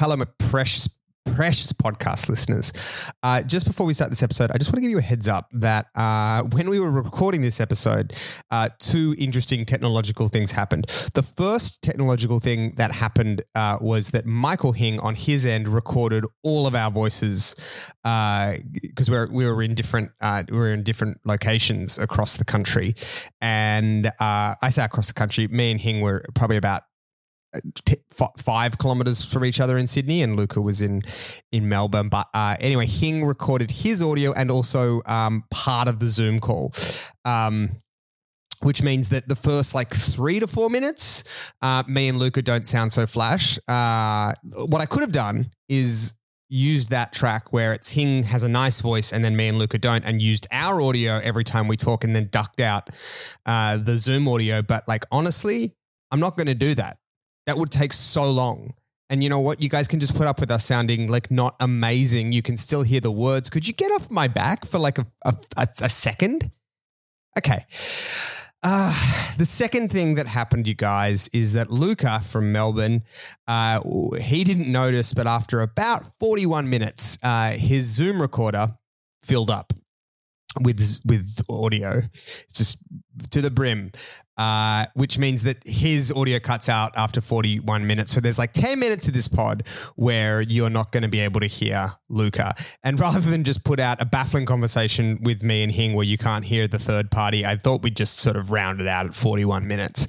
Hello, my precious, precious podcast listeners. Uh, just before we start this episode, I just want to give you a heads up that uh, when we were recording this episode, uh, two interesting technological things happened. The first technological thing that happened uh, was that Michael Hing, on his end, recorded all of our voices because we're we were in different uh, we were in different locations across the country, and uh, I say across the country. Me and Hing were probably about five kilometers from each other in Sydney, and Luca was in in Melbourne. But uh, anyway, Hing recorded his audio and also um, part of the Zoom call. Um, which means that the first like three to four minutes, uh, me and Luca don't sound so flash. Uh, what I could have done is used that track where it's Hing has a nice voice and then me and Luca don't, and used our audio every time we talk, and then ducked out uh, the Zoom audio. But like honestly, I'm not going to do that that would take so long. And you know what? You guys can just put up with us sounding like not amazing. You can still hear the words. Could you get off my back for like a, a, a, second? Okay. Uh, the second thing that happened, you guys, is that Luca from Melbourne, uh, he didn't notice, but after about 41 minutes, uh, his Zoom recorder filled up with with audio. It's just to the brim uh, which means that his audio cuts out after 41 minutes. So there's like 10 minutes of this pod where you're not going to be able to hear Luca. And rather than just put out a baffling conversation with me and Hing where you can't hear the third party, I thought we'd just sort of round it out at 41 minutes.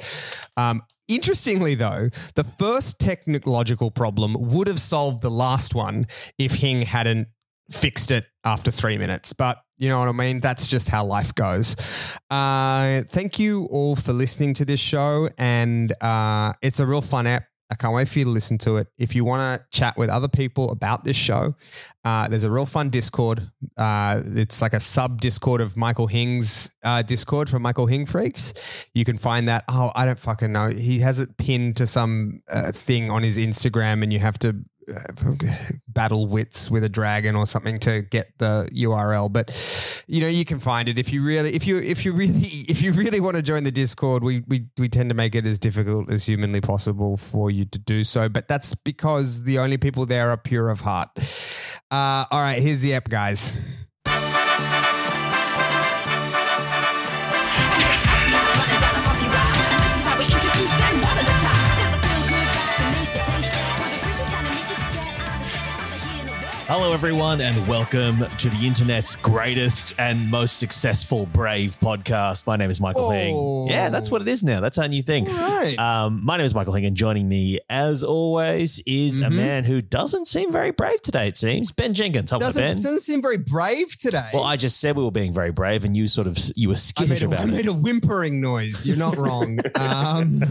Um, Interestingly, though, the first technological problem would have solved the last one if Hing hadn't fixed it after three minutes. But you know what I mean? That's just how life goes. Uh, thank you all for listening to this show. And uh, it's a real fun app. I can't wait for you to listen to it. If you want to chat with other people about this show, uh, there's a real fun Discord. Uh, it's like a sub Discord of Michael Hing's uh, Discord from Michael Hing Freaks. You can find that. Oh, I don't fucking know. He has it pinned to some uh, thing on his Instagram, and you have to battle wits with a dragon or something to get the URL. But you know, you can find it if you really, if you, if you really, if you really want to join the Discord. We we we tend to make it as difficult as humanly possible for you to do so. But that's because the only people there are pure of heart. Uh, all right, here's the app, guys. Hello, everyone, and welcome to the internet's greatest and most successful Brave podcast. My name is Michael Oh. Hing. Yeah, that's what it is now. That's our new thing. Right. Um, my name is Michael Hing, and joining me, as always, is a Mhm. man who doesn't seem very brave today, it seems. Ben Jenkins. Hello, doesn't Ben. doesn't seem very brave today. Well, I just said we were being very brave, and you sort of you were I skittish made, a, I about made it. a whimpering noise. You're not wrong. um,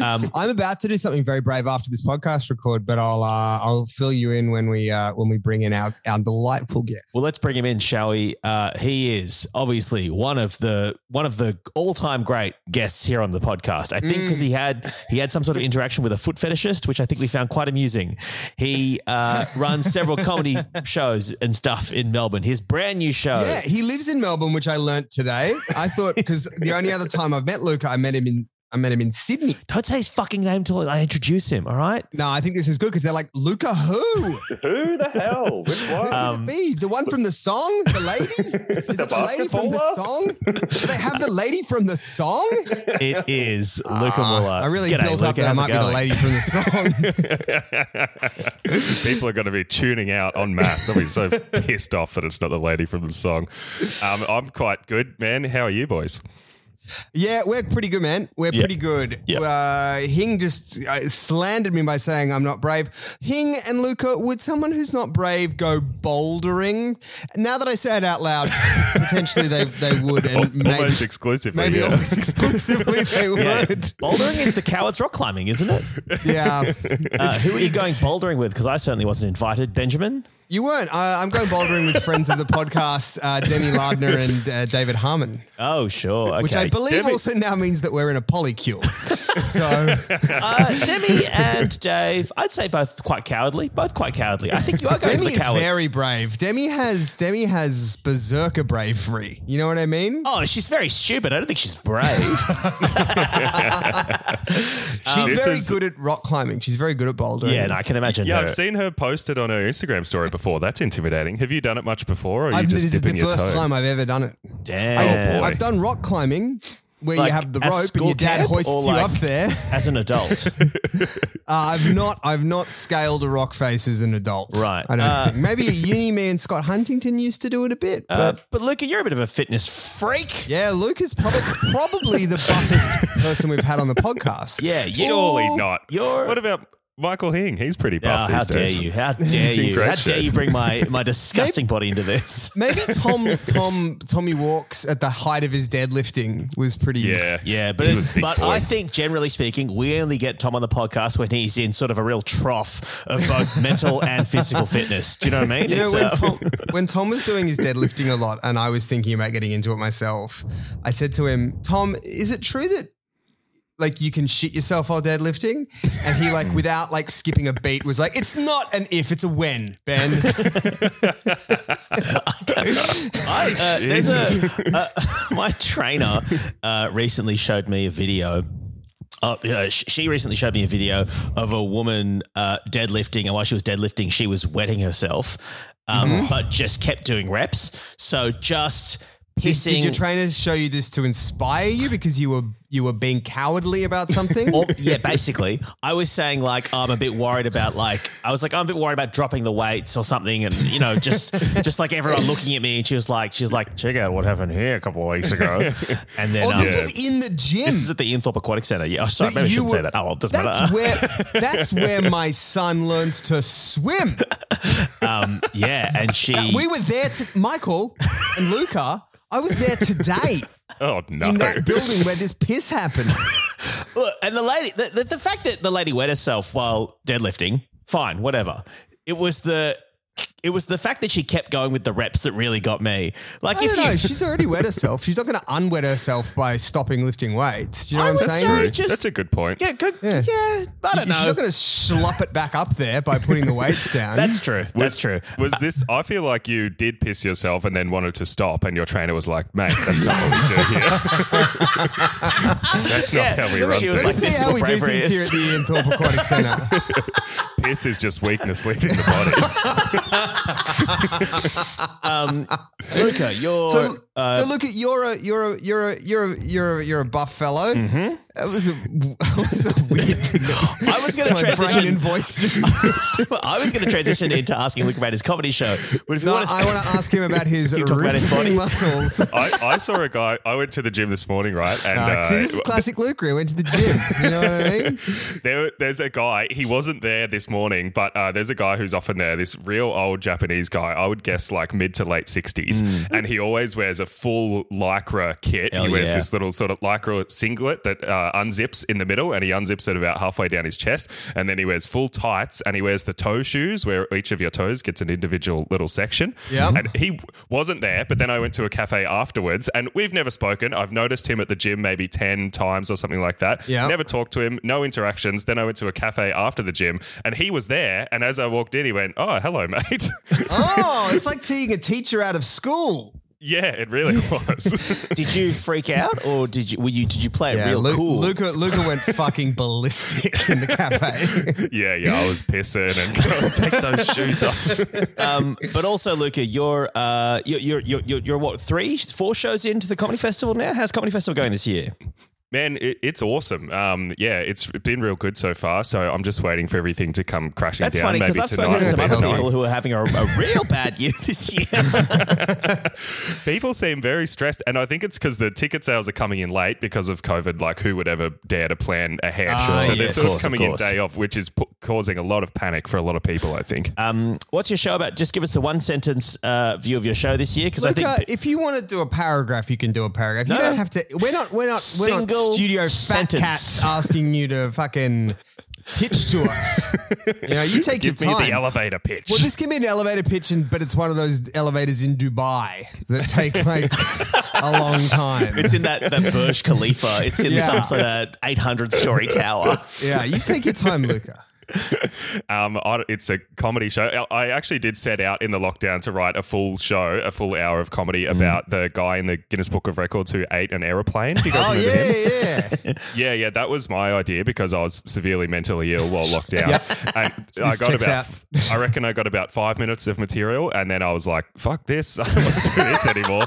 Um, I'm about to do something very brave after this podcast record, but I'll uh, I'll fill you in when we uh, when we bring in our, our delightful guest. Well, let's bring him in, shall we? Uh, he is obviously one of the one of the all time great guests here on the podcast. I think Mm. because he had he had some sort of interaction with a foot fetishist, which I think we found quite amusing. He uh, runs several comedy shows and stuff in Melbourne. His brand new show. yeah, he lives in Melbourne, which I learnt today. I thought because the only other time I've met Luca, I met him in I met him in Sydney. Don't say his fucking name till I introduce him. All right. No, I think this is good because they're like Luca who? Who the hell? Which Who one? could Um, it be? The one from the song? The lady? Is The it the lady from the song? Do they have the lady from the song? It is Luca Ah, Muller. I really G'day, built Luca. up that I it might be the lady from the song. People are going to be tuning out en masse. They'll be so pissed off that it's not the lady from the song. Um, I'm quite good, man. How are you boys? Yeah, we're pretty good, man. We're Yep. pretty good. Yep. Uh, Hing just uh, slandered me by saying I'm not brave. Hing and Luca, would someone who's not brave go bouldering? Now that I say it out loud, potentially they, they would, and maybe, Almost exclusively. maybe yeah. almost exclusively they Yeah. would. Bouldering is the coward's rock climbing, isn't it? Yeah. Uh, who are you going bouldering with? Because I certainly wasn't invited. Benjamin. You weren't. Uh, I'm going bouldering with friends of the podcast, uh, Demi Lardner and uh, David Harmon, Oh, sure. Okay. which I believe Demi- also now means that we're in a polycule. so uh, Demi and Dave, I'd say both quite cowardly. Both quite cowardly. I think you are going Demi for the is cowards. very brave. Demi has Demi has berserker bravery. You know what I mean? Oh, she's very stupid. I don't think she's brave. She's This very is- good at rock climbing. She's very good at bouldering. yeah, and I can imagine Yeah, her. I've seen her posted on her Instagram story before. That's intimidating. Have you done it much before, or are you I've, just this is the dipping your first toe? time I've ever done it. Damn. boy. I've done rock climbing where Like you have the at rope and school your dad camp hoists or you like- up there. As an adult. Uh, I've not I've not scaled a rock face as an adult. Right. I don't Uh, think. Maybe at uni me and Scott Huntington used to do it a bit. Uh, But but Luca, you're a bit of a fitness freak. yeah, Luke is probably probably the buffest person we've had on the podcast. Yeah, you, Surely not. You're. What about Michael Hing? He's pretty Oh, buff how these dare days. you? How dare you? great How dare you bring my, my disgusting body into this? Maybe Tom Tom Tommy Walks at the height of his deadlifting was pretty Yeah, Yeah, but He was big but boy. I think generally speaking, we only get Tom on the podcast when he's in sort of a real trough of both mental and physical fitness. Do you know what I mean? You know, when uh, Tom, when Tom was doing his deadlifting a lot and I was thinking about getting into it myself, I said to him, Tom, is it true that like you can shit yourself while deadlifting? And he like without like skipping a beat was like, it's not an if, it's a when, Ben. I, uh, there's a, uh, my trainer uh, recently showed me a video. Uh, uh, she recently showed me a video of a woman uh, deadlifting, and while she was deadlifting, she was wetting herself, um, Mm-hmm. but just kept doing reps. So just pissing. did your trainer show you this to inspire you because you were you were being cowardly about something? Or- yeah, basically, I was saying like I'm a bit worried about like I was like I'm a bit worried about dropping the weights or something, and you know just just like everyone looking at me, and she was like she was like check out what happened here a couple of weeks ago, and then oh, um, this was in the gym. this is at the Ian Thorpe Aquatic Centre. Yeah, oh, sorry, maybe I shouldn't say that. Oh, it doesn't that's matter. where that's where my son learned to swim. um, yeah, and she We were there to Michael and Luca. I was there today Oh no! in that building where this piss happened. Look, and the lady, the, the, the fact that the lady wet herself while deadlifting, fine, whatever. It was the. It was the fact that she kept going with the reps that really got me. Like I if don't you, know. She's already wet herself. She's not going to unwet herself by stopping lifting weights. Do you know I what I'm saying? say just- That's a good point. yeah, good, Yeah. yeah, I don't know. She's know. not going to slop it back up there by putting the weights down. That's true. That's true. Was this? I feel like you did piss yourself and then wanted to stop, and your trainer was like, "Mate, that's not what we do here. that's not Yeah. how we She run was things. like, Let's see This is how we do things is. here at the Ian Thorpe Aquatic Centre. Piss is just weakness leaving the body." Um, Luca, you're So, uh, so look at you're a you're a you're a you're a you're a, you're a buff fellow. Mm-hmm. That was a that was a weird. I was going to transition. and voice just. I was going to transition into asking Luke about his comedy show, but if you want to, I want to ask him about his You about his body? muscles. I, I saw a guy. I went to the gym this morning, right? And Uh, uh, this is classic Luke. I went to the gym. You know what I mean? there, there's a guy. He wasn't there this morning, but uh, there's a guy who's often there. This real old Japanese guy. I would guess like mid to late sixties, and he always wears a full lycra kit. Hell he wears yeah. this little sort of lycra singlet that uh, unzips in the middle, and he unzips it about halfway down his chest, and then he wears full tights, and he wears the toe shoes where each of your toes gets an individual little section. Yeah. and he wasn't there. But then I went to a cafe afterwards, and we've never spoken. I've noticed him at the gym maybe ten times or something like that. Yeah. never talked to him, no interactions. Then I went to a cafe after the gym and he was there. And as I walked in, he went, Oh, hello, mate. Oh, it's like seeing a teacher out of school. Yeah, it really was. did you freak out or did you were you did you play it real Lu- cool? Luca, Luca went fucking ballistic in the cafe. yeah, yeah, I was pissing and take those shoes off. um, but also, Luca, you're, uh, you're, you're, you're, you're, you're what, three, four shows into the Comedy Festival now? How's Comedy Festival going this year? Man, it, it's awesome. Um, yeah, it's been real good so far. So I'm just waiting for everything to come crashing That's down. funny because I've spoken to some Tell other me. people who are having a, a real bad year this year. People seem very stressed, and I think it's because the ticket sales are coming in late because of COVID. Like, who would ever dare to plan ahead? Ah, so yeah, they're of sort course, of of coming in day off, which is pu- causing a lot of panic for a lot of people. I think. um, what's your show about? Just give us the one sentence uh, view of your show this year because I Luca, think if you want to do a paragraph, you can do a paragraph. No. You don't have to. We're not. We're not. We're not Single studio fat cats asking you to fucking pitch to us. you know, you take Give your me time. the elevator pitch. well, this can be an elevator pitch, and, but it's one of those elevators in Dubai that take like a long time. It's in that, that Burj Khalifa. It's in Yeah. some sort of 800 story tower. yeah, you take your time, Luca. Um, I- it's a comedy show. I actually did set out in the lockdown to write a full show, a full hour of comedy about the guy in the Guinness Book of Records who ate an aeroplane. Do you guys Oh remember him? yeah, yeah. Yeah, yeah, that was my idea because I was severely mentally ill while locked down. And I got about, out. I reckon I got about five minutes of material, and then I was like, "Fuck this! I don't want to do this anymore."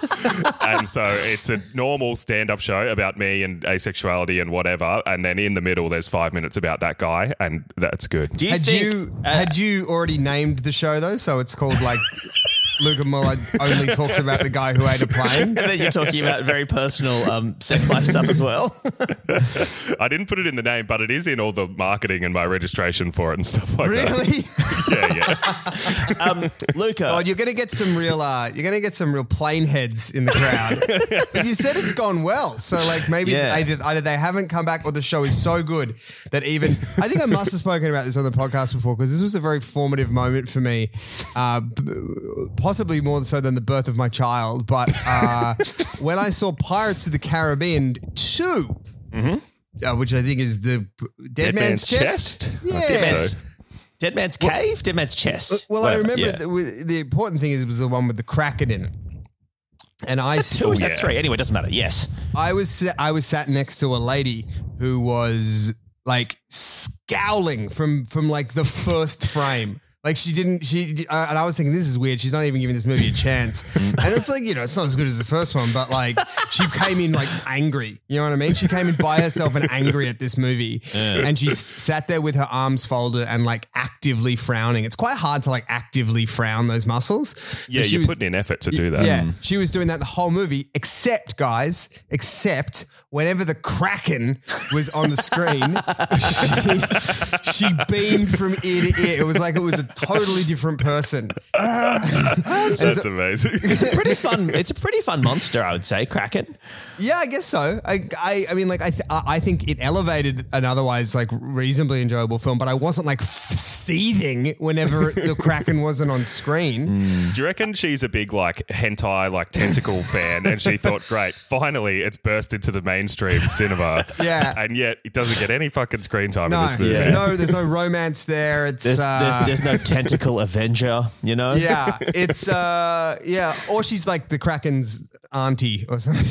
and so it's a normal stand-up show about me and asexuality and whatever, and then in the middle there's five minutes about that guy, and that's good. Do you Had think, you had you already named the show though? So it's called like Luca Muller only talks about the guy who ate a plane. and then you're talking about very personal um, sex life stuff as well? I didn't put it in the name, but it is in all the marketing and my registration for it and stuff like that. Really? Yeah, yeah. Um, Luca. Oh, you're gonna get some real. Uh, you're gonna get some real plane heads in the crowd. but you said it's gone well, so like maybe Yeah. either, either they haven't come back or the show is so good that even I think I must have spoken about this on the podcast before because this was a very formative moment for me, uh, b- possibly more so than the birth of my child. But uh, when I saw Pirates of the Caribbean 2 uh, which I think is the Dead, Dead Man's, Man's Chest. Chest? I Yeah. think Dead so. Man's, Dead Man's Cave? Dead Man's Chest. Well, I remember Yeah. the, the important thing is it was the one with the Kraken in it. And I, Is that two or is Oh, that yeah. three? Anyway, it doesn't matter. Yes. I was I was sat next to a lady who was like scowling from from like the first frame. Like she didn't she uh, and I was thinking this is weird. She's not even giving this movie a chance. and it's like you know it's not as good as the first one, but like she came in like angry. You know what I mean? She came in by herself and angry at this movie, and she s- sat there with her arms folded and like actively frowning. It's quite hard to like actively frown those muscles. Yeah, she you're was- putting in effort to do that. yeah, she was doing that the whole movie, except guys, except whenever the Kraken was on the screen, she, she beamed from ear to ear. It was like it was a totally different person. That's amazing. It's a pretty fun. It's a pretty fun monster, I would say. Kraken. Yeah, I guess so. I, I, I mean, like, I, th- I I think it elevated an otherwise like reasonably enjoyable film, but I wasn't like seething whenever the Kraken wasn't on screen. Do you reckon she's a big like hentai like tentacle fan and she thought, great, finally it's burst into the mainstream cinema. Yeah. And yet it doesn't get any fucking screen time No, in this movie. there's no, there's no romance there. It's There's, uh, there's, there's no tentacle Avenger, you know? Yeah, it's uh, yeah, or she's like the Kraken's auntie or something.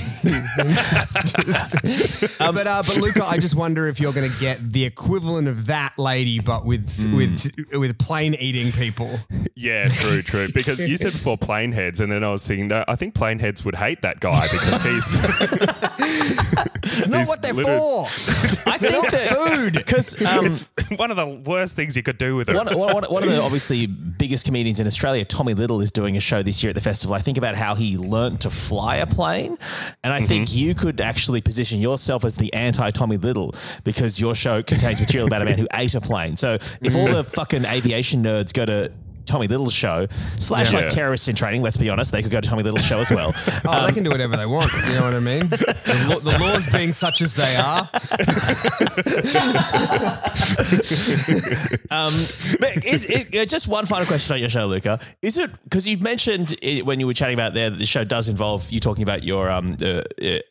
Just- uh, but uh, but Luca, I just wonder if you're going to get the equivalent of that lady, but with with with plane eating people. Yeah, true, true. Because you said before plane heads, and then I was thinking, no, I think plane heads would hate that guy because he's It's not These what they're little- for. I think that food because um, it's one of the worst things you could do with it. one, one, one- one of the obviously biggest comedians in Australia, Tommy Little, is doing a show this year at the festival. I think about how he learnt to fly a plane, and I think Mm-hmm. you could actually position yourself as the anti Tommy Little because your show contains material about a man who ate a plane. So if all the fucking aviation nerds go to Tommy Little's show, slash Yeah. like terrorists in training, let's be honest, they could go to Tommy Little's show as well. Oh, they can do whatever they want. You know what I mean? The, law, the laws being such as they are. Um, but is it, uh, just one final question on your show, Luca? Is it because you've mentioned it, when you were chatting about there that the show does involve you talking about your um, uh, uh,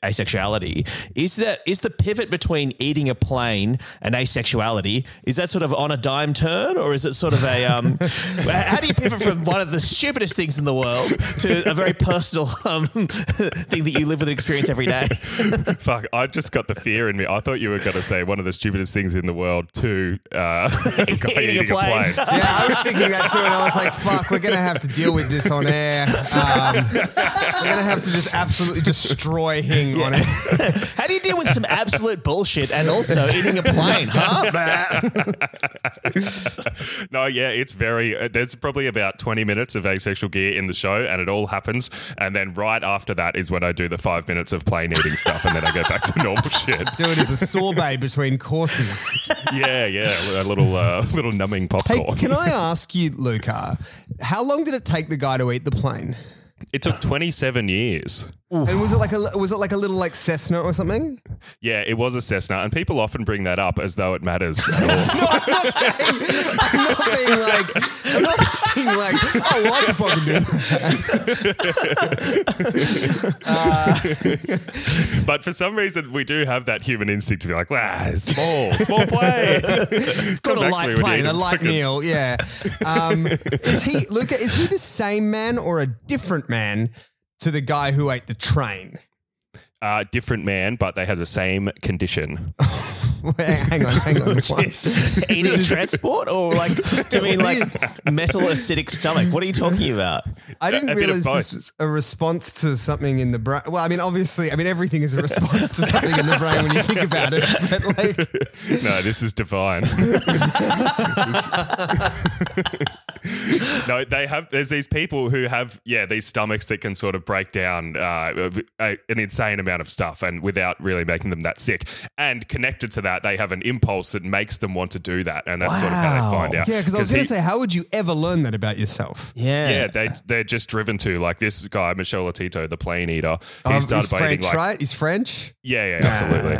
asexuality? Is that is the pivot between eating a plane and asexuality? Is that sort of on a dime turn, or is it sort of a um, how do you pivot from one of the stupidest things in the world to a very personal um, thing that you live with and experience every day? Fuck, I just got the fear in me. I thought you were going to say one of the stupidest things in the world to uh, a guy Eating a eating a plane. plane. Yeah, I was thinking that too, and I was like, "Fuck, we're gonna have to deal with this on air. Um, we're gonna have to just absolutely destroy Hing on it." How do you deal with some absolute bullshit and also eating a plane, huh? No, yeah, it's very. Uh, there's probably about 20 minutes of asexual gear in the show, and it all happens. And then right after that is when I do the five minutes of plane eating stuff, and then I go back to normal shit. Do it as a sorbet between courses. Yeah, yeah, a little, uh, little numbing Hey, popcorn. can I ask you, Luca, how long did it take the guy to eat the plane? It took 27 years. And was it like a was it like a little like Cessna or something? Yeah, it was a Cessna, and people often bring that up as though it matters. at all. No, I'm not saying. I'm not being like. I'm not being like. Oh, well, I can fucking do that. but for some reason, we do have that human instinct to be like, "Wow, small, small plane." It's got a light plane, a light meal. Yeah. Um, is he Luca? Is he the same man or a different man to the guy who ate the train? Uh, different man, but they had the same condition. hang on, hang on. What? Eating transport or like, do you mean like metal acidic stomach? What are you talking about? I didn't A bit realize this was a response to something in the brain. Well, I mean, obviously, I mean, everything is a response to something in the brain when you think about it. But like, no, this is divine. no, they have. There's these people who have, yeah, these stomachs that can sort of break down uh, a, an insane amount of stuff, and without really making them that sick. And connected to that, they have an impulse that makes them want to do that, and that's sort of how they find out. yeah, because I was going to say, how would you ever learn that about yourself? Yeah. Yeah, they they're just driven to like this guy Michel Lotito, the plane eater. He Um, started he's by French, eating like right? He's French. yeah, yeah, absolutely.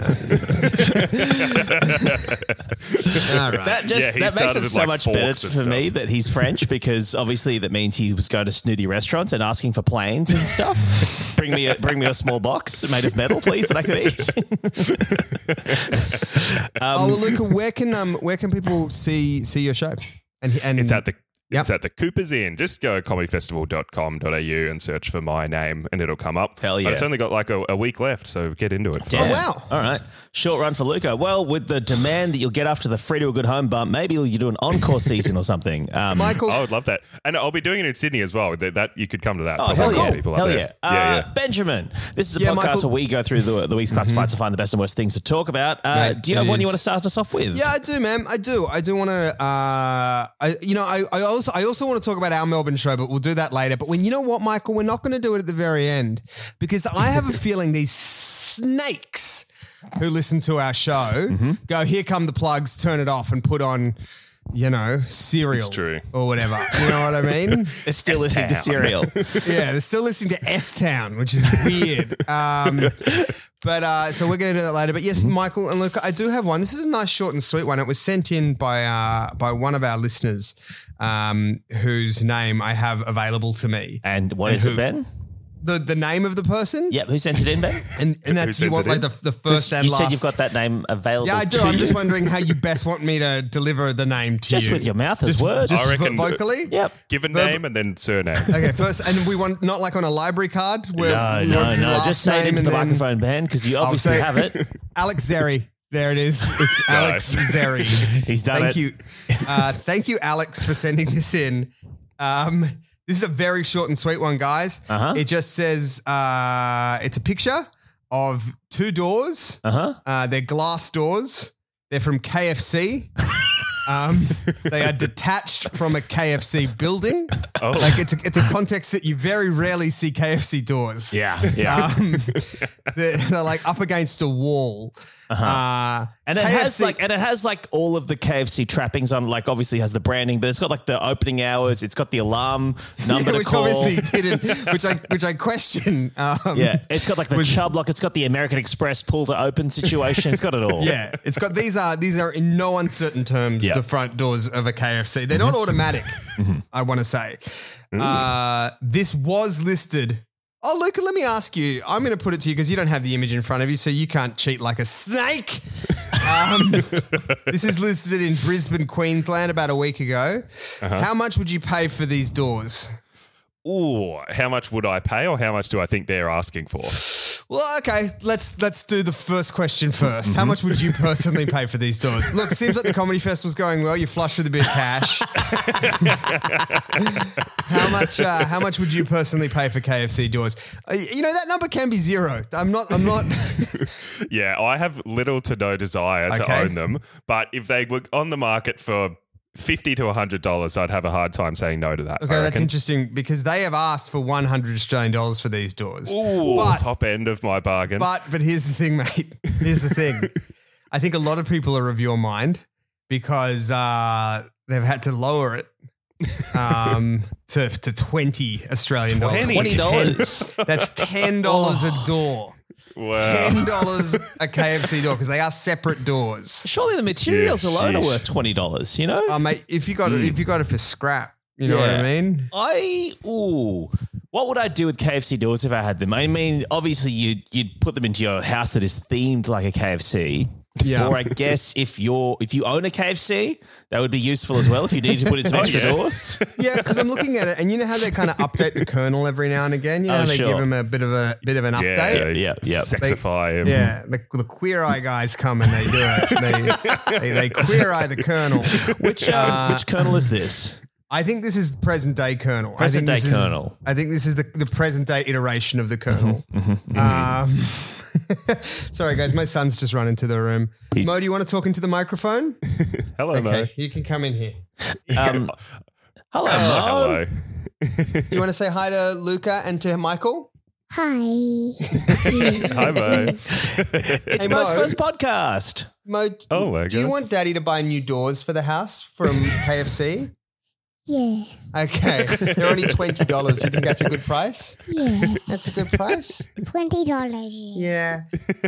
All right. That just Yeah, that makes it so like, much better for me that he's French because obviously that means he was going to snooty restaurants and asking for planes and stuff. bring me a, bring me a small box made of metal, please, that I could eat. oh, well, Luca, where can um where can people see see your show? And and It's at the Yep. it's at the Cooper's Inn. Just go comedyfestival.com.au and search for my name and it'll come up. Hell But it's only got like a, a week left, so get into it. Damn. wow. All right. Short run for Luca. Well, with the demand that you'll get after the free to a good home bump, maybe you do an encore season or something. Um, Michael. I would love that. And I'll be doing it in Sydney as well. That, that you could come to that. Oh, hell yeah. people Hell there. yeah. Uh, yeah, yeah. Benjamin, this is a Yeah, podcast Michael- where we go through the, the week's classifieds to find the best and worst things to talk about. Uh, Right, do you have it one you want to start us off with? Yeah, I do, man. I do. I do want to. Uh, I, you know, I, I also I also want to talk about our Melbourne show, but we'll do that later. But when you know what, Michael, we're not going to do it at the very end because I have a feeling these snakes who listen to our show Mm-hmm. go, "Here come the plugs, turn it off, and put on." You know, Serial It's true. or whatever. You know what I mean? They're still listening to S-Town. Serial. yeah, they're still listening to S Town, which is weird. Um, but uh, so we're going to do that later. But yes, Michael and Luca, I do have one. This is a nice, short and sweet one. It was sent in by uh, by one of our listeners, um, whose name I have available to me. and what And is who- it, Ben? The the name of the person. Yep. Who sent it in, Ben? And and that's you want it like the, the first and you last. said you've got that name available. yeah, I do. to I'm you. just wondering how you best want me to deliver the name to Just you. Just with your mouth as Just- words. Just I reckon- vocally. Yep. Given Verb- name and then surname. Okay, first, and we want not like on a library card. Where No, no, no. Just say it into the then- microphone, Ben, because you obviously say- have it. Alex Zeri. There it is. It's Alex. Zeri. He's done Thank it. you. Uh, thank you, Alex, for sending this in. Um, this is a very short and sweet one, guys. Uh-huh. It just says uh, it's a picture of two doors. Uh-huh. Uh, they're glass doors. They're from KFC. Um, they are detached from a KFC building. Oh. Like it's a, it's a context that you very rarely see KFC doors. Yeah. Yeah. Um, they're, they're like up against a wall. Uh And it has like, and it has like all of the KFC trappings on. Like, obviously has the branding, but it's got like the opening hours. It's got the alarm number to which call. obviously didn't, which I which I question. Um, yeah, it's got like the chub lock. It's got the American Express pull to open situation. It's got it all. yeah. It's got these are these are in no uncertain terms Yeah. the front doors of a KFC. They're not automatic. I want to say. Uh, this was listed. Oh, Luca, let me ask you. I'm going to put it to you because you don't have the image in front of you, so you can't cheat like a snake. Um, this is listed in Brisbane, Queensland, about a week ago. How much would you pay for these doors? Ooh, how much would I pay, or how much do I think they're asking for? Well, okay, let's let's do the first question 1st How much would you personally pay for these doors? Look, seems like the comedy festival's going well. You're flush with a bit of cash. how much? Uh, how much would you personally pay for KFC doors? Uh, you know that number can be zero. I'm not. I'm not. Yeah, I have little to no desire to Okay. own them, but if they were on the market for fifty to hundred dollars, I'd have a hard time saying no to that. Okay, that's interesting because they have asked for 100 Australian dollars for these doors. Ooh, But- top end of my bargain. But but here's the thing, mate. Here's the thing. I think a lot of people are of your mind because uh, they've had to lower it um, to, to 20 Australian dollars. Twenty dollars. That's $10 a door. Wow. $10 a KFC door because they are separate doors. Surely the materials Yeah, alone are worth twenty dollars. You know. Oh, mate, if you got it, if you got it for scrap, you know what I Yeah. mean? I ooh. What would I do with KFC doors if I had them? I mean, obviously you'd you'd put them into your house that is themed like a KFC. Yeah. Or I guess if you're if you own a KFC, that would be useful as well if you need to put in some extra yeah. doors. Yeah, because I'm looking at it, and you know how they kind of update the colonel every now and again. You know Oh, they sure. give him a bit of a bit of an Yeah, update. Yeah, yeah. Sexify him. Yeah, the, the queer eye guys come and they do it. They, they, they queer eye the colonel. Which um, which colonel is this? I think this is present day colonel. Present I think day this is- colonel. I think this is the, the present day iteration of the colonel. Mm-hmm, Um, sorry, guys, my son's just run into the room. Mo, do you want to talk into the microphone? Hello, Mo. You can come in here. Um, hello, Mo. Hello. Do you want to say hi to Luca and to Michael? Hi. Hi, Mo. It's Hey, Mo's Mo. first podcast. Mo, Oh my do you want Daddy to buy new doors for the house from KFC? Yeah. Okay, they're only twenty dollars. You think that's a good price? Yeah. That's a good price. Twenty dollars. Yeah.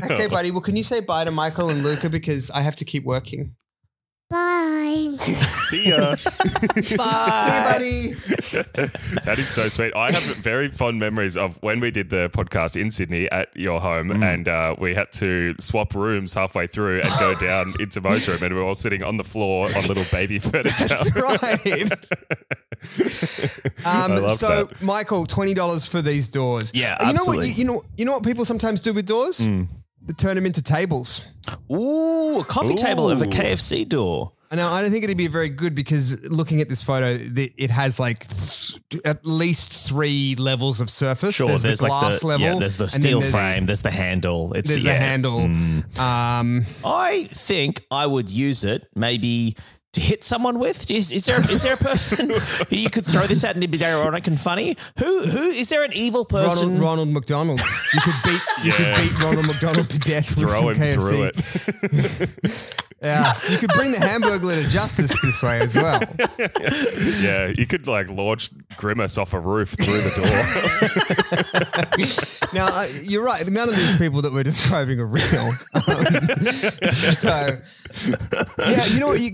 Okay, buddy. Well, can you say bye to Michael and Luca because I have to keep working. Bye. See ya. Bye. See you, buddy. that is so sweet. I have very fond memories of when we did the podcast in Sydney at your home, and uh, we had to swap rooms halfway through and go down into Mo's room, and we were all sitting on the floor on little baby furniture. That's right. Um, I love so, that. Michael, twenty dollars for these doors. Yeah, And you know what? You, you know, you know what people sometimes do with doors? They turn them into tables. Ooh, a coffee table of a KFC door. I know. I don't think it'd be very good because looking at this photo, it has like th- at least three levels of surface. Sure, there's, there's, the like glass the level. yeah, there's the steel there's- frame, there's the handle. It's There's yeah. the handle. Um, I think I would use it maybe to hit someone with. Is, is there is there a person who you could throw this at and it'd be ironic and funny? Who who is there an evil person? Ronald Ronald McDonald. You could beat you Yeah. could beat Ronald McDonald to death with some him KFC. through it. Yeah, you could bring the Hamburglar to justice this way as well. Yeah, you could like launch Grimace off a roof through the door. Now uh, you're right. None of these people that we're describing are real. Um, so yeah, you know what? You,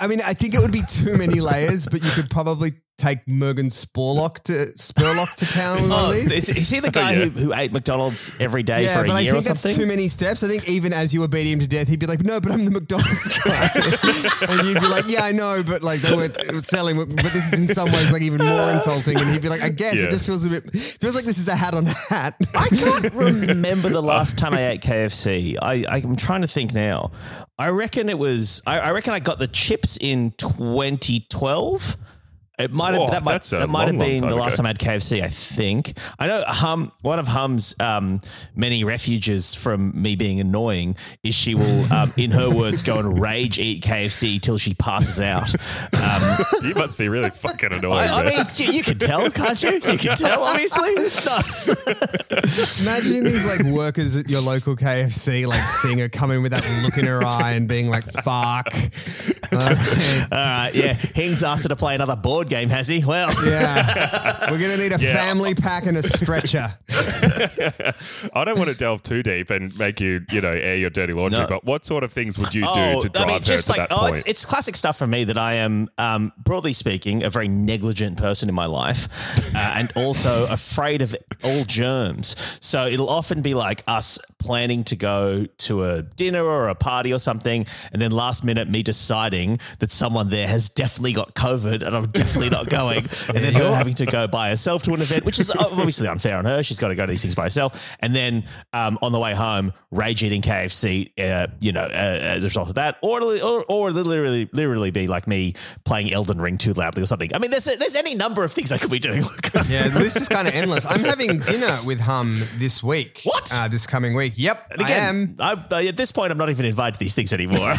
I mean, I think it would be too many layers, but you could probably take Morgan Spurlock to Spurlock to town with one Oh, of these. is, is he the guy Yeah. who, who ate McDonald's every day yeah, for but a I year think or that's something? too many steps. I think even as you were beating him to death, he'd be like, "No, but I'm the McDonald's guy," and you'd be like, "Yeah, I know, but like they were selling, but this is in some ways like even more insulting." And he'd be like, "I guess Yeah. it just feels a bit feels like this is a hat on a hat." I can't remember the last time I ate KFC. I, I'm trying to think now. I reckon it was. I, I reckon I got the chips in 2012. It might have Whoa, that might, that's a that might long, have been the last ago. time I had KFC. I think I know Hum. One of Hum's um, many refuges from me being annoying is she will, um, in her words, go and rage eat KFC till she passes out. Um, you must be really fucking annoying. I, I mean, you, you can tell, can't you? You can tell. Obviously, it's not. Imagine these like workers at your local KFC, like seeing her come in with that look in her eye and being like, "Fuck." Uh, All right, yeah. Hing's asked her to play another board game, has he? Well, yeah, we're gonna need a Yeah. family pack and a stretcher. I don't want to delve too deep and make you, you know, air your dirty laundry. No. But what sort of things would you do to drive her to that oh, point? it's, it's classic stuff for me that I am, um, broadly speaking, a very negligent person in my life, uh, and also afraid of all germs. So it'll often be like us planning to go to a dinner or a party or something, and then last minute me deciding that someone there has definitely got COVID and I'm definitely not going, and then her having to go by herself to an event, which is obviously unfair on her. She's got to go to these things by herself, and then um, on the way home, rage eating KFC, uh, you know, uh, as a result of that, or or, or literally literally be like me playing Elden Ring too loudly or something. I mean, there's there's any number of things I could be doing. Yeah, the list is kind of endless. I'm having dinner with Hum this week. What? Uh, this coming week. Yep, And I am. I, uh, at this point, I'm not even invited to these things anymore.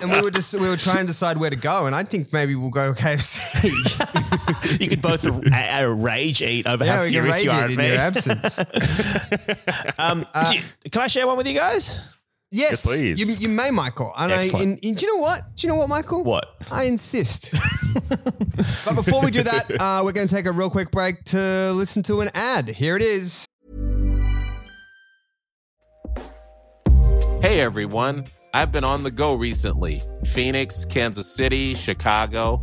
And we were just we were trying to decide where to go, and I think maybe we'll go to KFC. you could both rage eat over yeah, how furious you are at in me. your absence. Um, Uh, you- can I share one with you guys? Yes, please. You, you may, Michael. And I, in, in- do you know what? Do you know what, Michael? What? I insist. But before we do that, uh, we're going to take a real quick break to listen to an ad. Here it is. Hey everyone, I've been on the go recently Phoenix, Kansas City, Chicago.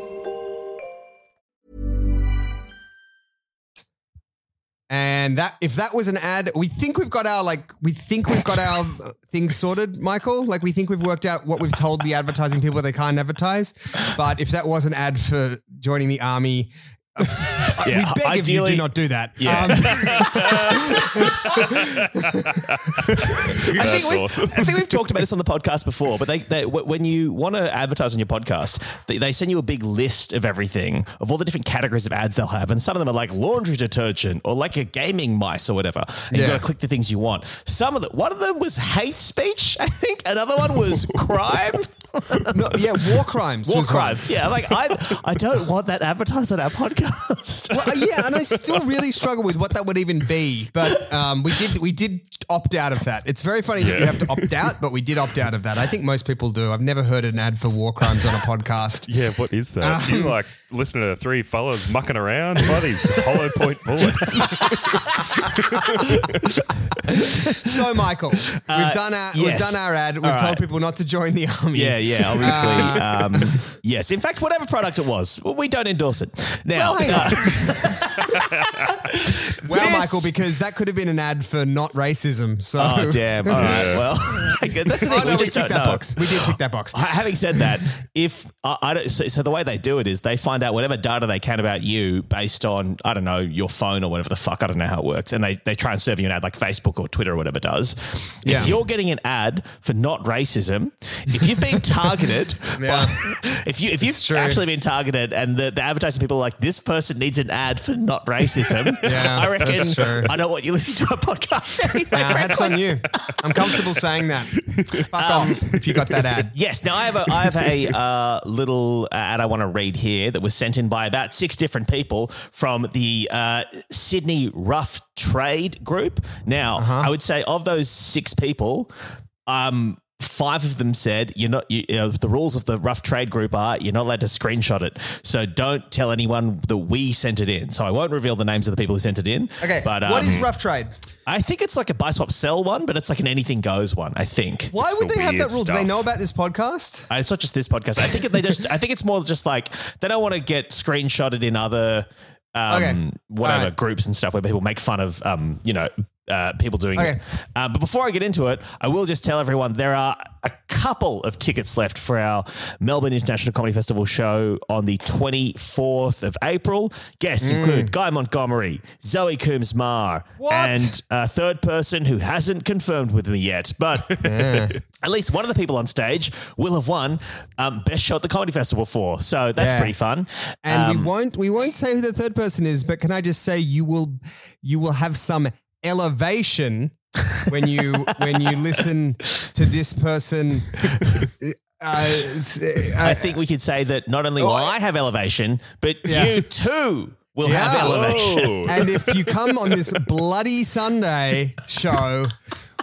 And that if that was an ad, we think we've got our like we think we've got our things sorted, Michael. Like we think we've worked out what we've told the advertising people they can't advertise. But if that was an ad for joining the army, uh, we Yeah, beg if you do not do that. Yeah. Um, I That's think we've, awesome. I think we've talked about this on the podcast before, but they, they when you want to advertise on your podcast, they, they send you a big list of everything, of all the different categories of ads they'll have. And some of them are like laundry detergent or like a gaming mice or whatever. And you Yeah. got to click the things you want. Some of the, one of them was hate speech, I think. Another one was crime. no, yeah, war crimes. War was one. crimes. Yeah. Like, I, I don't want that advertised on our podcast. Well, uh, yeah, and I still really struggle with what that would even be. But um, we did we did opt out of that. It's very funny that you have to opt out, but we did opt out of that. I think most people do. I've never heard an ad for war crimes on a podcast. Yeah, what is that? Um, you like listening to three fellas mucking around by these hollow point bullets. So, Michael, we've done our we've Uh, yes. done our ad. We've All told right. people not to join the army. Yeah, yeah, obviously. Uh, um, yes. In fact, whatever product it was, we don't endorse it. Now, Well, hang uh, Well, This- Michael, because that could have been an ad for not racism. So, oh, damn. All right. Well, that's the thing. Oh, no, we, just ticked don't that know. box. We did tick that box. Ha- Having said that, if I, I don't, so, so the way they do it is they find out whatever data they can about you based on I don't know your phone or whatever the fuck I don't know how it works, and they they try and serve you an ad like Facebook or Twitter or whatever does. Yeah. If you're getting an ad for not racism, if you've been targeted, Yeah. if you if you've true. actually been targeted and the, the advertising people are like this person needs an ad for not racism, Yeah, I reckon. I don't want you listening to a podcast anyway. That's on you. I'm comfortable saying that. Fuck Um, off if you got that ad. Yes. Now I have a I have a uh, little ad I want to read here that was sent in by about six different people from the uh, Sydney Rough Trade Group. Now I would say of those six people, um. Five of them said you're not. You, you know, the rules of the rough trade group are you're not allowed to screenshot it. So don't tell anyone that we sent it in. So I won't reveal the names of the people who sent it in. Okay, but what um, is rough trade? I think it's like a buy swap sell one, but it's like an anything goes one. I think. Why It's would for they have weird that rule? Do they stuff. know about this podcast? Uh, It's not just this podcast. I think they just. I think it's more just like they don't want to get screenshotted in other, um, Okay. whatever All right. groups and stuff where people make fun of, um, you know, uh, people doing Okay. it. Um, but before I get into it, I will just tell everyone there are a couple of tickets left for our Melbourne International Comedy Festival show on the 24th of April. Guests Mm. include Guy Montgomery, Zoe Coombs Marr, and a third person who hasn't confirmed with me yet, but at least one of the people on stage will have won um, best show at the comedy festival for. So that's Yeah. pretty fun. And Um, we won't we won't say who the third person is, but can I just say you will you will have some elevation when you when you listen to this person. Uh, I uh, think we could say that not only will Oh, I have elevation, but Yeah. you too will Yeah. have elevation. Oh. and if you come on this bloody Sunday show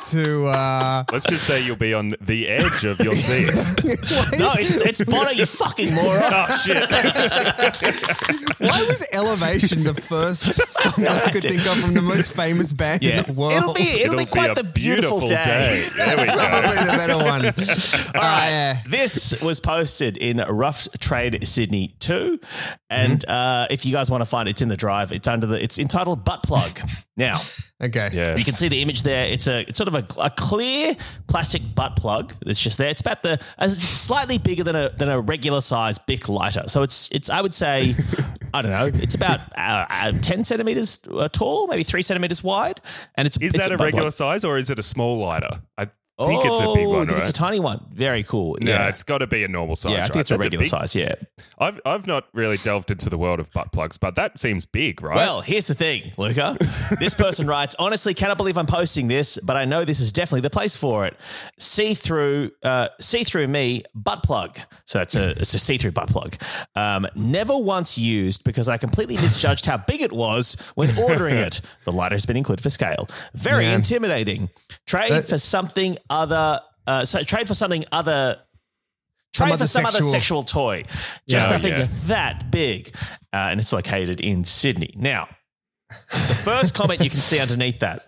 to uh, Let's just say you'll be on the edge of your seat. No, it's, it's Bono, you fucking moron. oh shit! why was Elevation the first song I could think of from the most famous band Yeah, in the world? it'll be it'll, be quite the beautiful, day. There we go. Probably the better one. All right. yeah. This was posted in Rough Trade Sydney 2. And Mm-hmm. uh, if you guys want to find it, it's in the drive. It's under the it's entitled Butt Plug. Now, Okay. Yes. you can see the image there. It's a it's sort of a, a clear plastic butt plug that's just there. It's about the uh, it's slightly bigger than a than a regular size Bic lighter. So it's it's I would say I don't know. It's about uh, uh, ten centimeters uh, tall, maybe three centimeters wide, and it's Is it's that a butt regular plug. size or is it a small lighter? I think it's a big Oh, one, I think It's a tiny one. Very cool. Yeah, Yeah, it's got to be a normal size. yeah. I think right? it's a That's regular big- size. Yeah. I've I've not really delved into the world of butt plugs, but that seems big, right? Well, here's the thing, Luca. this person writes, honestly, cannot believe I'm posting this, but I know this is definitely the place for it. See through, uh, see through me butt plug. So that's a it's a see through butt plug. Um, never once used because I completely misjudged how big it was when ordering it. The lighter has been included for scale. Very Yeah. intimidating. Trade That- for something other. Uh, so trade for something other. Some Trade other for some other sexual- sexual toy. Just Yeah. nothing Yeah. that big. Uh, and it's located in Sydney. Now, the first comment you can see underneath that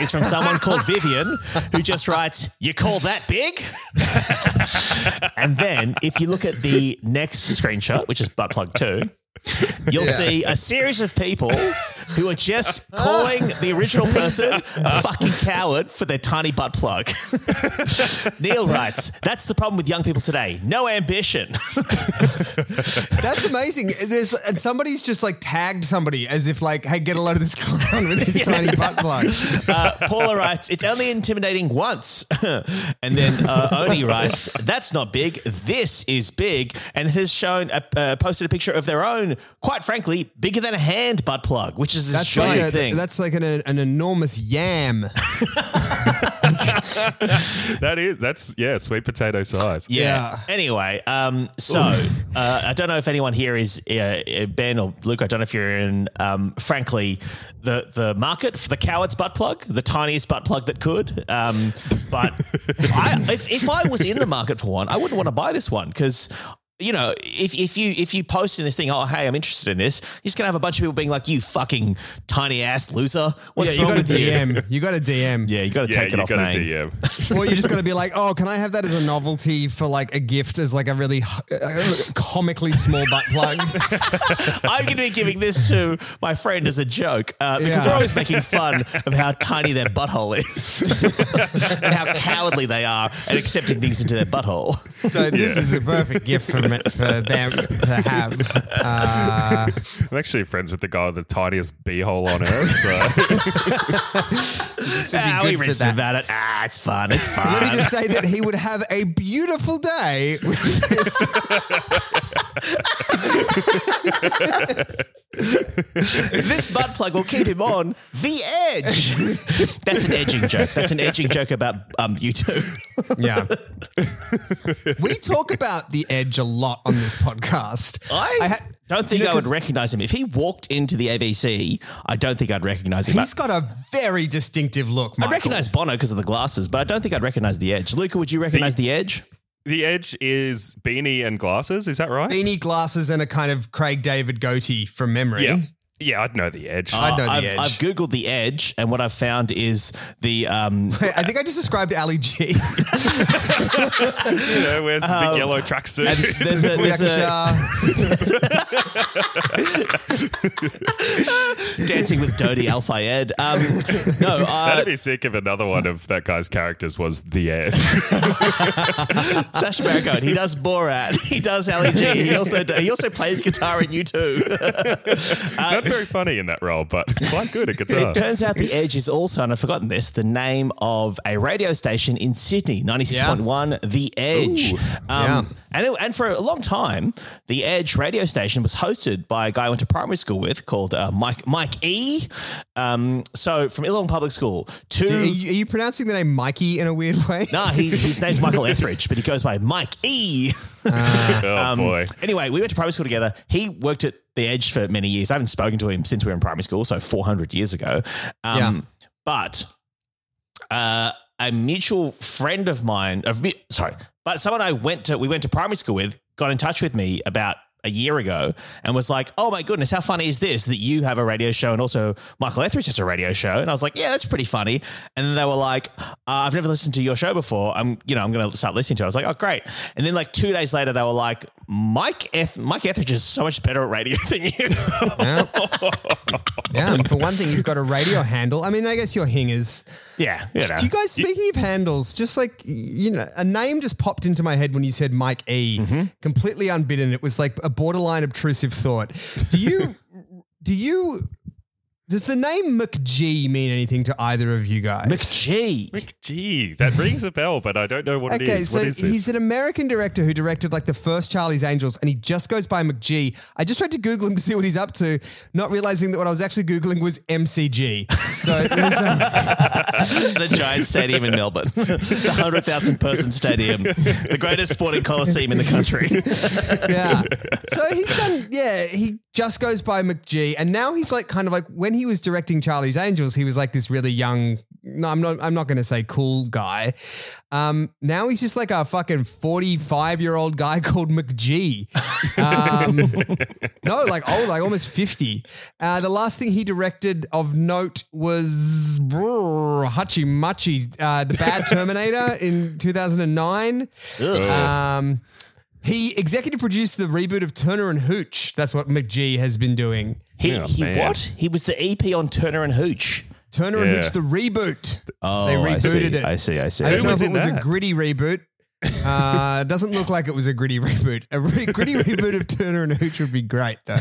is from someone called Vivian who just writes, You call that big? and then if you look at the next screenshot, which is butt plug two, you'll see a series of people who are just calling the original person a fucking coward for their tiny butt plug. Neil writes, That's the problem with young people today. No ambition. That's amazing. There's and somebody's just like tagged somebody as if like, hey, get a load of this clown with his tiny butt plug. Uh, Paula writes, it's only intimidating once. and then uh, Oni writes, that's not big. This is big. And has shown, a, uh, posted a picture of their own, quite frankly, bigger than a hand butt plug, which is this That's like giant a, thing. that's like an, an enormous yam. that is that's yeah, sweet potato size. yeah. Yeah. Anyway, um, so uh, I don't know if anyone here is uh, Ben or Luke. I don't know if you're in, um, frankly, the the market for the coward's butt plug, the tiniest butt plug that could. Um, but I, if if I was in the market for one, I wouldn't want to buy this one because. You know, if, if you if you post in this thing, oh hey, I'm interested in this, you're just gonna have a bunch of people being like, "You fucking tiny ass loser, what's yeah, you wrong got to with you?" DM. You got to DM. Yeah, you got to Yeah, take it you off got a name. DM. Or you're just going to be like, oh, can I have that as a novelty for like a gift as like a really uh, comically small butt plug? I'm going to be giving this to my friend as a joke uh, because Yeah. we're always making fun of how tiny their butthole is and how cowardly they are at accepting things into their butthole. So this is a perfect gift for, me, for them to have. Uh, I'm actually friends with the guy with the tiniest beehole on earth. So this would be Ah, we good for rinsed that. about it. Ah, it's fun. It's fun. Let me just say that he would have a beautiful day with this. this butt plug will keep him on the edge. That's an edging joke. That's an edging joke about um, you two. Yeah. we talk about the edge a lot on this podcast. I, had- don't think you know, I would recognize him. If he walked into the ABC, I don't think I'd recognize him. He's got a very distinctive look. I Michael. recognize Bono because of the glasses, but I don't think I'd recognize the edge. Luca, would you recognize the, edge? The edge is beanie and glasses. Is that right? beanie glasses and a kind of Craig David goatee from memory. Yeah. Yeah, I'd know the edge. I'd know the I've, edge. I've googled the edge, and what I've found is the um, I think I just described Ali G. you know, where's the big yellow tracksuit? there's a, there's a Booyakasha. dancing with Dodi Al Fayed. Um, no, uh, That'd be sick if another one of that guy's characters was the edge. Sacha Baron Cohen. He does Borat. He does Ali G. He also he also plays guitar in U two. Not very funny in that role, but quite good at guitar. It turns out The Edge is also, and I've forgotten this, the name of a radio station in Sydney, 96.1 The Edge. Ooh. Um, and, it- and for a long time, The Edge radio station was hosted by a guy I went to primary school with called uh, Mike Mike E. Um, so from Illinois Public School to. Are you, are you pronouncing the name Mikey in a weird way? Nah, he, his name's Michael Etheridge, but he goes by Mike E. oh Um, boy. Anyway, we went to primary school together. He worked at the Edge for many years. I haven't spoken to him since we were in primary school, so 400 years ago. Um, Yeah. But uh, a mutual friend of mine, of me, sorry, but someone I went to, we went to primary school with, got in touch with me about a year ago and was like, "Oh my goodness, how funny is this that you have a radio show and also Michael Etheridge has a radio show?" And I was like, "Yeah, that's pretty funny." And then they were like, uh, "I've never listened to your show before. I'm, you know, I'm going to start listening to it." I was like, "Oh, great!" And then like two days later, they were like, "Mike, Eth- Mike Etheridge is so much better at radio than you." Yeah. yeah. and For one thing, he's got a radio handle. I mean, I guess your hingers. yeah, you know. Do you guys, speaking of handles, just like, you know, a name just popped into my head when you said Mike E, Mm-hmm. completely unbidden. It was like a borderline obtrusive thought. Do you, do you Does the name McG mean anything to either of you guys? McG. Gee, that rings a bell, but I don't know what it Okay, is. so what is this? he's an American director who directed like the first Charlie's Angels, and he just goes by McG. I just tried to Google him to see what he's up to, not realizing that what I was actually Googling was MCG. So there's, um, the giant stadium in Melbourne, the hundred thousand person stadium, the greatest sporting coliseum in the country. yeah. So he's done, yeah, he just goes by McG. And now he's like kind of like when he was directing Charlie's Angels, he was like this really young, no, I'm not, I'm not going to say cool guy. Um, now he's just like a fucking 45 year old guy called McG. Um, no, like old, like almost 50. Uh, the last thing he directed of note was brr, Hachi Machi, uh, The Bad Terminator in 2009. Um, he executive produced the reboot of Turner and Hooch. That's what McG has been doing. He, Oh, he man. what? He was the EP on Turner and Hooch. Turner and Yeah. Hooch, the reboot. Oh, They I see. rebooted it. I see. I see. I don't Who know was if it in was a that? gritty reboot. Uh, it doesn't look like it was a gritty reboot. A re- gritty reboot of Turner and Hooch would be great, though.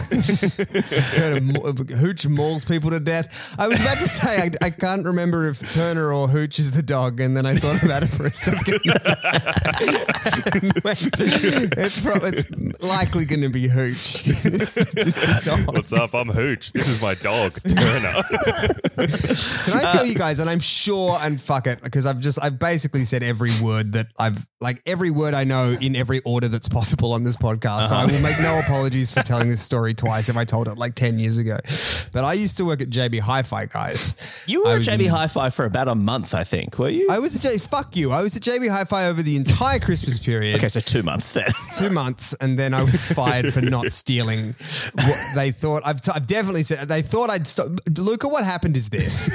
Turner, ma- Hooch mauls people to death. I was about to say I, I can't remember if Turner or Hooch is the dog, and then I thought about it for a second. it's, pro- it's likely going to be Hooch. This- this the dog. What's up? I'm Hooch. This is my dog, Turner. Can I tell you guys, and I'm sure, and fuck it, because I've just, I've basically said every word that I've, like every word I know in every order that's possible on this podcast. So I uh-huh. will make no apologies for telling this story twice if I told it like 10 years ago. But I used to work at JB Hi Fi, guys. you were at JB in- Hi-Fi for about a month, I think. Were you? I was at J, fuck you. I was at JB Hi Fi over the entire Christmas period. okay, so two months then. two months, and then I was fired for not stealing. What they thought I've, t- I've definitely said they thought I'd stop. Luca, what happened is this.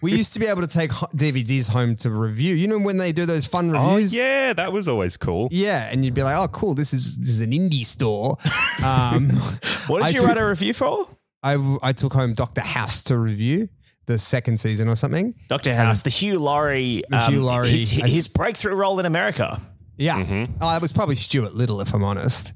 We used to be able to take DVDs home to review. You know when they do those fun oh reviews? yeah, that was always cool. Yeah, and you'd be like, "Oh, cool! This is this is an indie store." Um, What did I you took- write a review for? I I took home Doctor House to review the second season or something. Doctor House, the Hugh Laurie, The Hugh Laurie- his, his breakthrough role in America. Yeah, oh, it was probably Stuart Little, if I'm honest.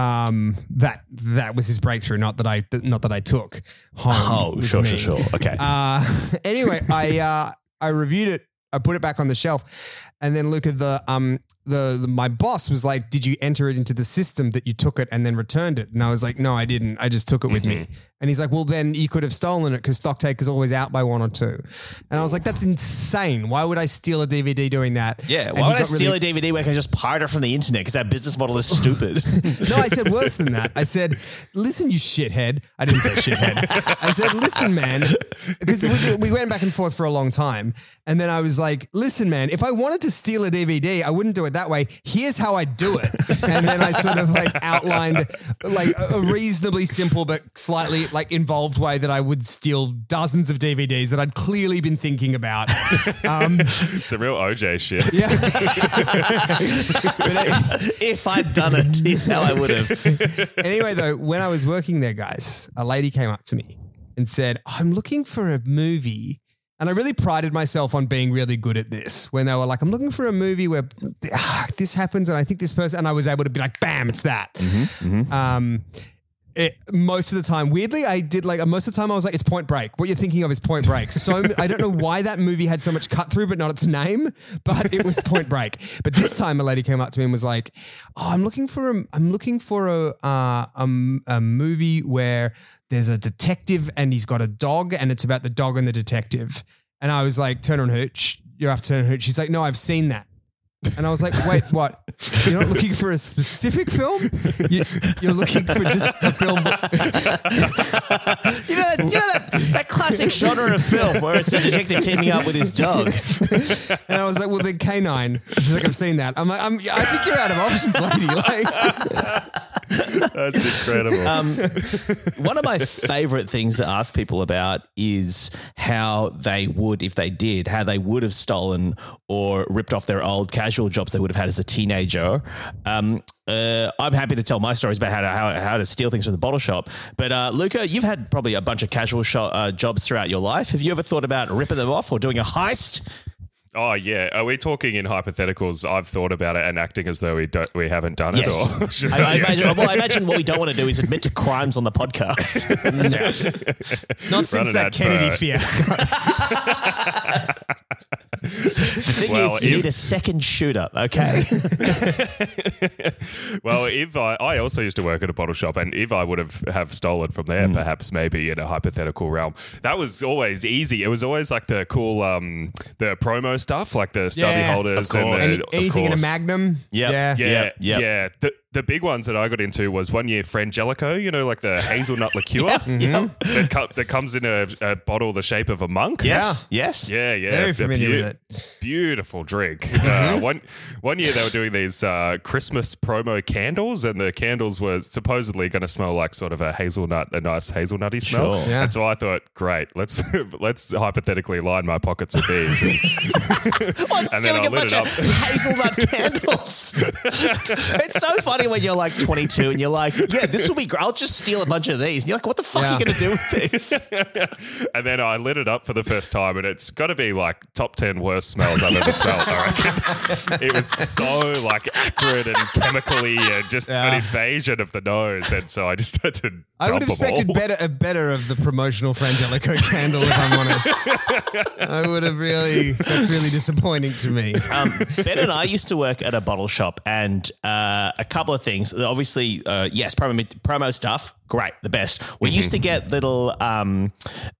Um, that that was his breakthrough. Not that I not that I took home. Oh, sure, me. sure, sure. Okay. Uh, anyway, I uh, I reviewed it. I put it back on the shelf, and then look at the um the, the my boss was like, "Did you enter it into the system that you took it and then returned it?" And I was like, "No, I didn't. I just took it with me." Mm-hmm. And he's like, "Well, then you could have stolen it because Stocktake is always out by one or two. And I was like, "That's insane. Why would I steal a DVD doing that?" yeah, why would I steal really- a DVD when I can just pirate it from the internet? Because that business model is stupid. No, I said worse than that. I said, listen, you shithead. I didn't say shithead. I said, listen, man, because we, we went back and forth for a long time. And then I was like, listen, man, if I wanted to steal a DVD, I wouldn't do it that way. Here's how I do it. And then I sort of like outlined like a a reasonably simple but slightly like involved way that I would steal dozens of DVDs that I'd clearly been thinking about. Um, It's a real OJ shit. yeah. if I'd done it, here's how I would have. anyway, though, when I was working there, guys, a lady came up to me and said, I'm looking for a movie. And I really prided myself on being really good at this. When they were like, I'm looking for a movie where ah, this happens, and I think this person, and I was able to be like, bam, it's that. Um, it, most of the time, weirdly, I did like most of the time I was like, it's Point Break. What you're thinking of is Point Break. So I don't know why that movie had so much cut through, but not its name. But it was Point Break. But this time, a lady came up to me and was like, "Oh, I'm looking for a, I'm looking for a, uh, a, a movie where there's a detective and he's got a dog, and it's about the dog and the detective." And I was like, "Turner and Hooch, you're after Turner and Hooch." She's like, "No, I've seen that." And I was like, wait, what? You're not looking for a specific film? You, you're looking for just a film. You know, that, you know that, that classic genre of film where it's a detective teaming up with his dog. And I was like, well, then K9. She's like, I've seen that. I'm like, I'm, I think you're out of options, lady. Like, That's incredible. Um, one of my favorite things to ask people about is how they would, if they did, how they would have stolen or ripped off their old casual jobs they would have had as a teenager. Um, uh, I'm happy to tell my stories about how to how, how to steal things from the bottle shop. But uh, Luca, you've had probably a bunch of casual uh, jobs throughout your life. Have you ever thought about ripping them off or doing a heist? Oh yeah, are we talking in hypotheticals? I've thought about it and acting as though we don't, we haven't done Yes. it. Or should I, I imagine, well, I imagine what we don't want to do is admit to crimes on the podcast. Not since Running that Kennedy fiasco. The thing Well, is, you if- need a second shooter, okay? well, if I, I also used to work at a bottle shop, and if I would have have stolen from there, perhaps maybe in a hypothetical realm, that was always easy. It was always like the cool, um, the promo stuff, like the stubby Yeah, holders of and course. the, Any, of anything in a. Magnum? Yep. Yeah. Yeah, Yep, yep. yeah. The, the big ones that I got into was one year Frangelico, you know, like the hazelnut liqueur Yep. that, co- that comes in a, a bottle the shape of a monk. Yes. Yes. Yeah, yeah. Very familiar beau- with it. Beautiful drink. Uh, one one year they were doing these uh, Christmas promo candles, and the candles were supposedly going to smell like sort of a hazelnut, a nice hazelnutty smell. Sure. Yeah. And so I thought, great, let's let's hypothetically line my pockets with these. I'm And then stealing I a lit bunch it of hazelnut candles. it's so funny when you're like 22 and you're like, yeah, this will be great. I'll just steal a bunch of these. And you're like, what the fuck are you going to do with this? and then I lit it up for the first time, and it's got to be like top ten worst smells I've ever smelled. I reckon it was so like acrid and chemically, and just Yeah. an invasion of the nose. And so I just had to. I would have expected better a better of the promotional Frangelico candle, if I'm honest. I would have really that's really disappointing to me. Um, ben and I used to work at a bottle shop, and uh, a couple of things. Obviously, uh, yes, promo, promo stuff, great, the best. We used to get little um,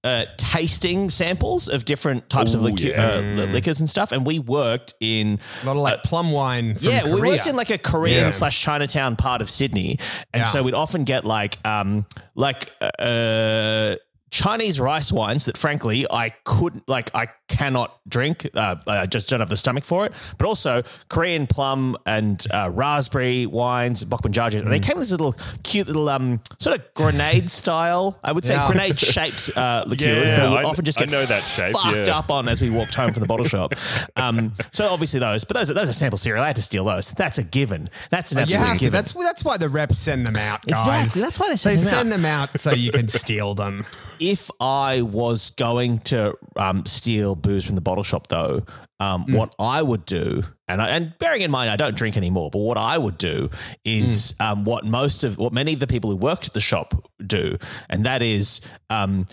uh, tasting samples of different types of Ooh, liquor, yeah. uh, li- liquors and stuff, and we worked in. A lot of like plum wine from yeah, we Korea. worked in like a Korean Yeah. slash Chinatown part of Sydney, and Yeah. so we'd often get like um like uh. Chinese rice wines that, frankly, I couldn't like. I cannot drink. Uh, I just don't have the stomach for it. But also Korean plum and uh, raspberry wines, bokbanjaji. And they Mm. came with this little cute little um sort of grenade style. I would say Yeah. grenade shaped uh, liqueurs Yeah, that we I- often just I get know that shape, fucked yeah. up on as we walked home from the bottle shop. Um, so obviously those, but those are, those are sample cereal. I had to steal those. That's a given. That's an You absolute have to. given. That's that's why the reps send them out, guys. Exactly, that's why they send they them out. send them out so you can steal them. if I was going to um, steal booze from the bottle shop, though, um, Mm. what I would do, and I, and bearing in mind I don't drink anymore, but what I would do is Mm. um, what most of what many of the people who worked at the shop do, and that is. Um,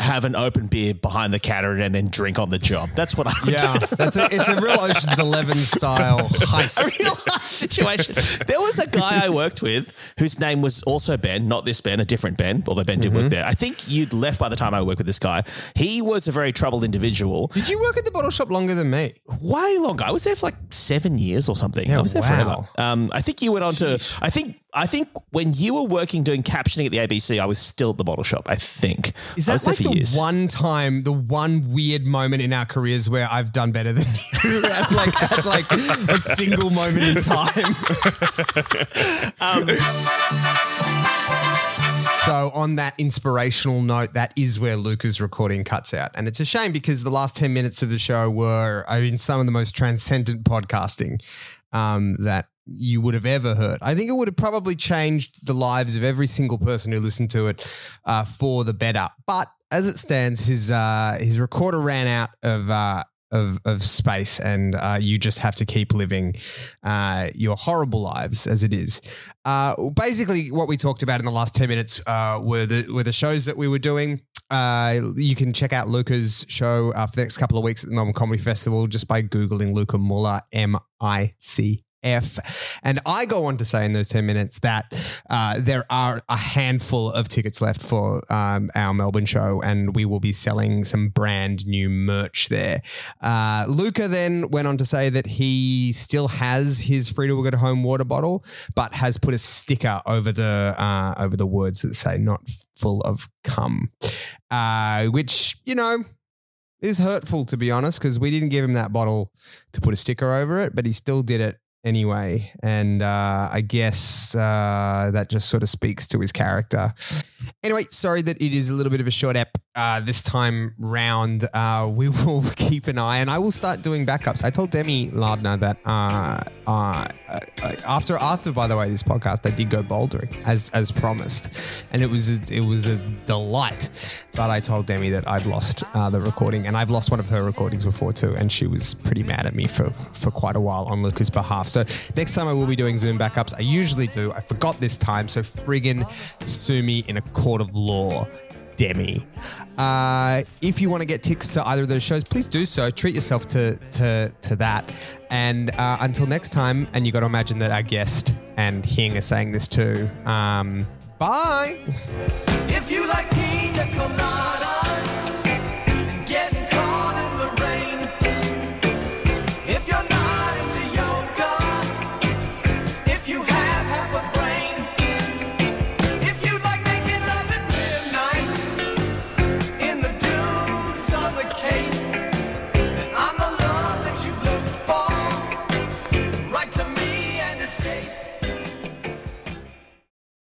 have an open beer behind the counter and then drink on the job. That's what I would Yeah, do. that's a, it's a real Ocean's Eleven style a heist. real life situation. There was a guy I worked with whose name was also Ben, not this Ben, a different Ben, although Ben did Mm-hmm. work there. I think you'd left by the time I worked with this guy. He was a very troubled individual. Did you work at the bottle shop longer than me? Way longer. I was there for like seven years or something. Yeah, I was there wow. forever. Um, I think you went on to. I think. I think when you were working doing captioning at the ABC, I was still at the bottle shop. I think. Is that like the years. one time, the one weird moment in our careers where I've done better than you at like at like a single moment in time? Um, So on that inspirational note, that is where Luca's recording cuts out. And it's a shame because the last 10 minutes of the show were, I mean, some of the most transcendent podcasting um, that you would have ever heard. I think it would have probably changed the lives of every single person who listened to it uh, for the better. But as it stands, his uh, his recorder ran out of uh, of of space, and uh, you just have to keep living uh, your horrible lives as it is. Uh, basically, what we talked about in the last ten minutes were the were the shows that we were doing. Uh, you can check out Luca's show uh, for the next couple of weeks at the Melbourne Comedy Festival just by googling Luca Muller M I C F. And I go on to say in those 10 minutes that uh, there are a handful of tickets left for um, our Melbourne show, and we will be selling some brand new merch there. Uh, Luca then went on to say that he still has his free to go home water bottle, but has put a sticker over the uh, over the words that say not full of cum, uh, which, you know, is hurtful to be honest, because we didn't give him that bottle to put a sticker over it, but he still did it anyway. And uh, I guess uh, that just sort of speaks to his character. Anyway, sorry that it is a little bit of a short ep. uh, this time round, uh, we will keep an eye, and I will start doing backups. I told Demi Lardner that uh, uh, after after by the way this podcast, I did go bouldering as as promised, and it was a, it was a delight. But I told Demi that I'd lost the recording, and I've lost one of her recordings before too, and she was pretty mad at me for for quite a while on Luca's behalf. So next time I will be doing Zoom backups. I usually do. I forgot this time, so friggin' sue me in a court of law. Demi. Uh, if you want to get tickets to either of those shows, please do so. Treat yourself to to to that. And uh, until next time, and you got to imagine that our guest and Hing are saying this too. Um, bye.